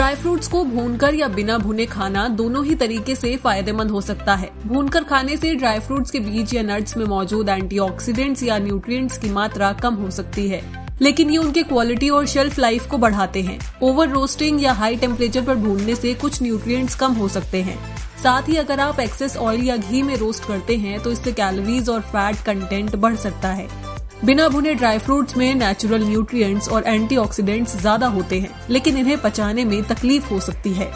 Dry fruits को भूनकर या बिना भुने खाना दोनों ही तरीके से फ़ायदेमंद हो सकता है। भूनकर खाने से ड्राई फ्रूट्स के बीज या नट्स में मौजूद एंटीऑक्सीडेंट्स या न्यूट्रिएंट्स की मात्रा कम हो सकती है, लेकिन ये उनके क्वालिटी और शेल्फ लाइफ को बढ़ाते हैं। ओवर रोस्टिंग या हाई टेम्परेचर पर भूनने से कुछ न्यूट्रिएंट्स कम हो सकते हैं। साथ ही अगर आप एक्सेस ऑयल या घी में रोस्ट करते हैं तो इससे कैलोरीज और फैट कंटेंट बढ़ सकता है। बिना भुने ड्राई फ्रूट्स में नेचुरल न्यूट्रिएंट्स और एंटीऑक्सीडेंट्स ज़्यादा होते हैं, लेकिन इन्हें पचाने में तकलीफ़ हो सकती है।